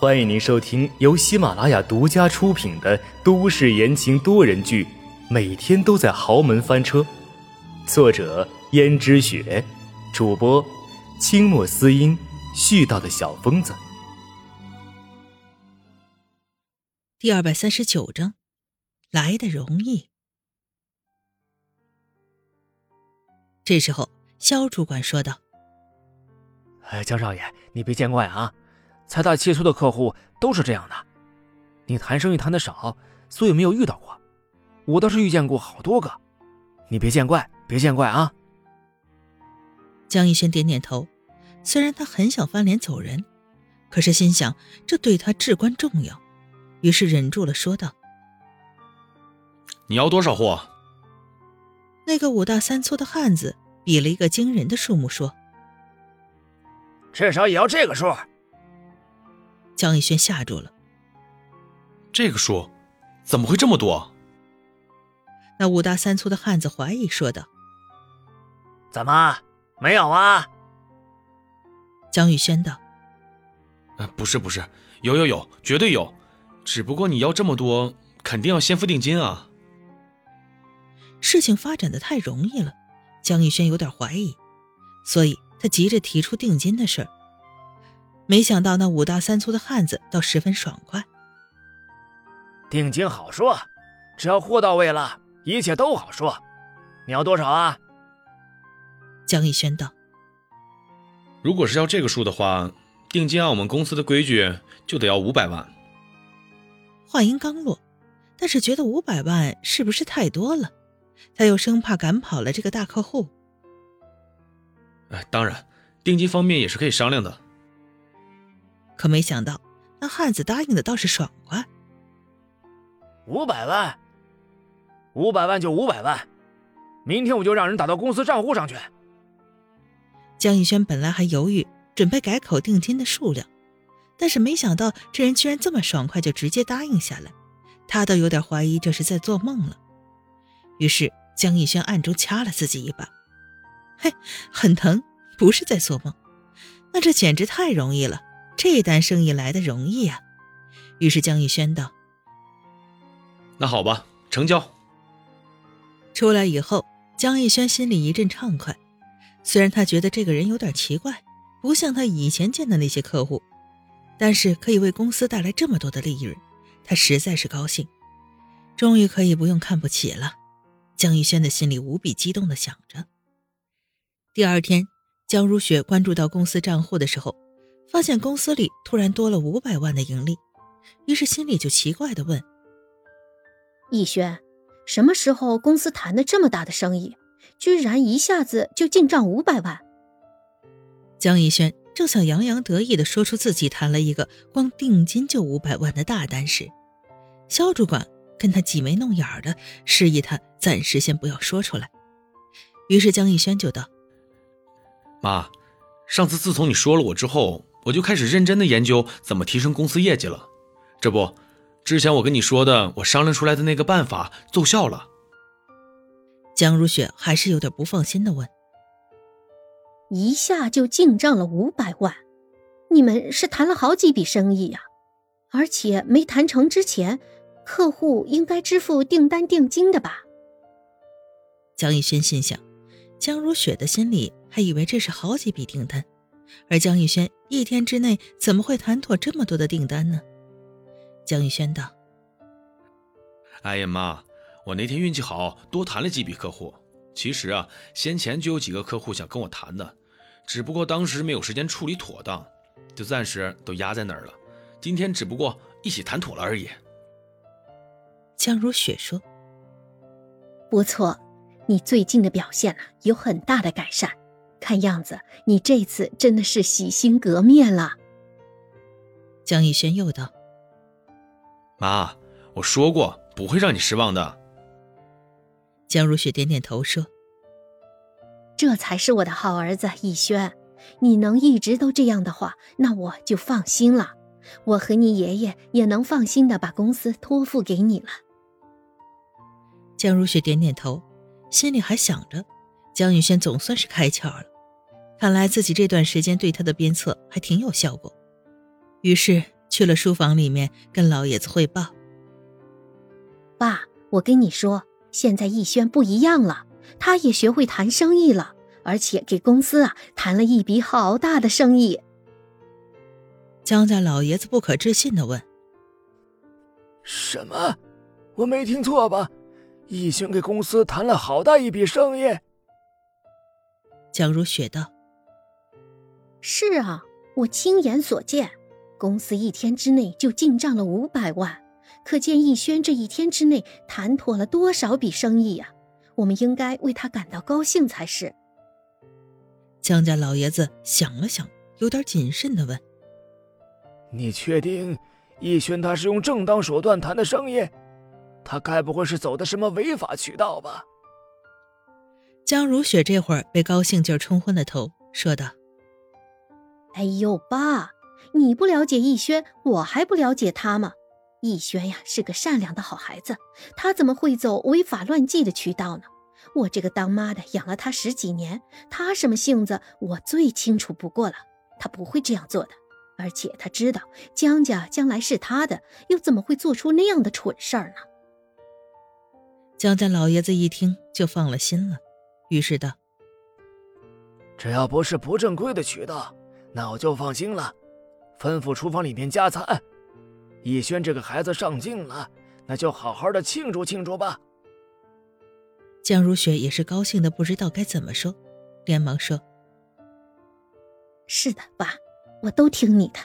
欢迎您收听由喜马拉雅独家出品的都市言情多人剧《每天都在豪门翻车》，作者：胭脂雪，主播：清墨思音，絮叨的小疯子。第二百三十九章，来的容易。这时候，肖主管说道。哎，江少爷，你别见怪啊，财大气粗的客户都是这样的。你谈生意谈的少，所以没有遇到过。我倒是遇见过好多个，你别见怪，别见怪啊。江逸轩点点头，虽然他很想翻脸走人，可是心想这对他至关重要，于是忍住了，说道：“你要多少货？”那个五大三粗的汉子比了一个惊人的数目，说。至少也要这个数。江逸轩吓住了。这个数，怎么会这么多？那五大三粗的汉子怀疑说道：“怎么没有啊？”江宇轩道：“不是不是，有有有，绝对有。只不过你要这么多，肯定要先付定金啊。”事情发展的太容易了，江逸轩有点怀疑，所以。他急着提出定金的事儿，没想到那五大三粗的汉子倒十分爽快。定金好说，只要货到位了，一切都好说。你要多少啊？江逸轩道：“如果是要这个数的话，定金按我们公司的规矩就得要五百万。”话音刚落，但是觉得五百万是不是太多了？他又生怕赶跑了这个大客户。哎，当然，定金方面也是可以商量的。可没想到，那汉子答应的倒是爽快。五百万，五百万就五百万，明天我就让人打到公司账户上去。江逸轩本来还犹豫，准备改口定金的数量，但是没想到这人居然这么爽快就直接答应下来，他倒有点怀疑这是在做梦了。于是江逸轩暗中掐了自己一把。嘿，很疼，不是在做梦。那这简直太容易了，这单生意来的容易啊。于是江逸轩道：“那好吧，成交。”出来以后，江逸轩心里一阵畅快。虽然他觉得这个人有点奇怪，不像他以前见的那些客户，但是可以为公司带来这么多的利润，他实在是高兴。终于可以不用看不起了。江逸轩的心里无比激动的想着。第二天，江如雪关注到公司账户的时候，发现公司里突然多了五百万的盈利，于是心里就奇怪的问：“逸轩，什么时候公司谈的这么大的生意，居然一下子就进账五百万？”江逸轩正想洋洋得意的说出自己谈了一个光定金就五百万的大单时，肖主管跟他挤眉弄眼的示意他暂时先不要说出来，于是江逸轩就道。妈，上次自从你说了我之后，我就开始认真的研究怎么提升公司业绩了。这不，之前我跟你说的，我商量出来的那个办法奏效了。江如雪还是有点不放心的问：“一下就进账了五百万，你们是谈了好几笔生意呀？而且没谈成之前，客户应该支付订单定金的吧？”江逸轩心想，江如雪的心里。还以为这是好几笔订单，而江逸轩一天之内怎么会谈妥这么多的订单呢？江逸轩道：“哎呀妈，我那天运气好，多谈了几笔客户。其实啊，先前就有几个客户想跟我谈的，只不过当时没有时间处理妥当，就暂时都压在那儿了。今天只不过一起谈妥了而已。”江如雪说：“不错，你最近的表现啊，有很大的改善。”看样子，你这次真的是洗心革面了。江逸轩又道：“妈，我说过不会让你失望的。”江如雪点点头说：“这才是我的好儿子逸轩，你能一直都这样的话，那我就放心了。我和你爷爷也能放心的把公司托付给你了。”江如雪点点头，心里还想着。江宇轩总算是开窍了，看来自己这段时间对他的鞭策还挺有效果。于是去了书房里面跟老爷子汇报。爸，我跟你说，现在逸轩不一样了，他也学会谈生意了，而且给公司啊谈了一笔好大的生意。江家老爷子不可置信的问：“什么？我没听错吧？逸轩给公司谈了好大一笔生意？”江如雪道：“是啊，我亲眼所见，公司一天之内就进账了五百万，可见逸轩这一天之内谈妥了多少笔生意呀！我们应该为他感到高兴才是。”江家老爷子想了想，有点谨慎的问：“你确定逸轩他是用正当手段谈的生意？他该不会是走的什么违法渠道吧？”江如雪这会儿被高兴劲冲昏了头，说道：“哎呦，爸，你不了解逸轩，我还不了解他吗？逸轩呀，是个善良的好孩子，他怎么会走违法乱纪的渠道呢？我这个当妈的养了他十几年，他什么性子我最清楚不过了。他不会这样做的，而且他知道江家将来是他的，又怎么会做出那样的蠢事儿呢？”江家老爷子一听就放了心了。于是道：“只要不是不正规的渠道，那我就放心了。吩咐厨房里面加餐。逸轩这个孩子上镜了，那就好好的庆祝庆祝吧。”江如雪也是高兴的不知道该怎么说，连忙说：“是的，爸，我都听你的。”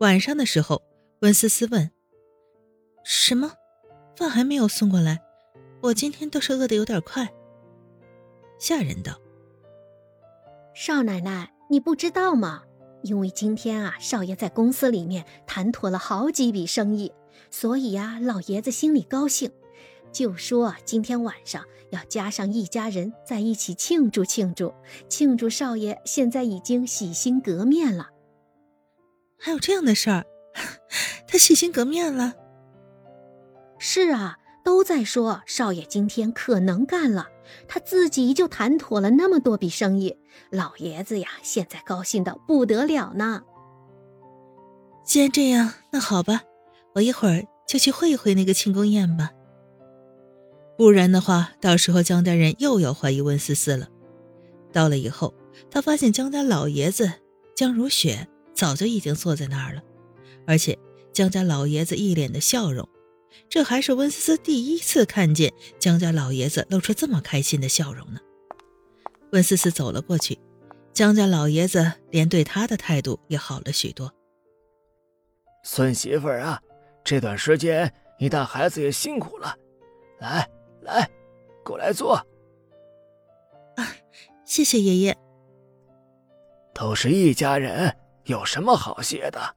晚上的时候，温思思问：“什么？饭还没有送过来？我今天倒是饿得有点快。”下人道：“少奶奶，你不知道吗？因为今天啊，少爷在公司里面谈妥了好几笔生意，所以呀，老爷子心里高兴，就说今天晚上要加上一家人在一起庆祝庆祝，庆祝少爷现在已经洗心革面了。还有这样的事儿？他洗心革面了？是啊。”都在说少爷今天可能干了，他自己就谈妥了那么多笔生意，老爷子呀，现在高兴的不得了呢。既然这样，那好吧，我一会儿就去会会那个庆功宴吧。不然的话，到时候江家人又要怀疑温思思了。到了以后，他发现江家老爷子江如雪早就已经坐在那儿了，而且江家老爷子一脸的笑容。这还是温思思第一次看见江家老爷子露出这么开心的笑容呢。温思思走了过去，江家老爷子连对他的态度也好了许多。孙媳妇儿啊，这段时间你带孩子也辛苦了，来来，过来坐。啊，谢谢爷爷。都是一家人，有什么好谢的？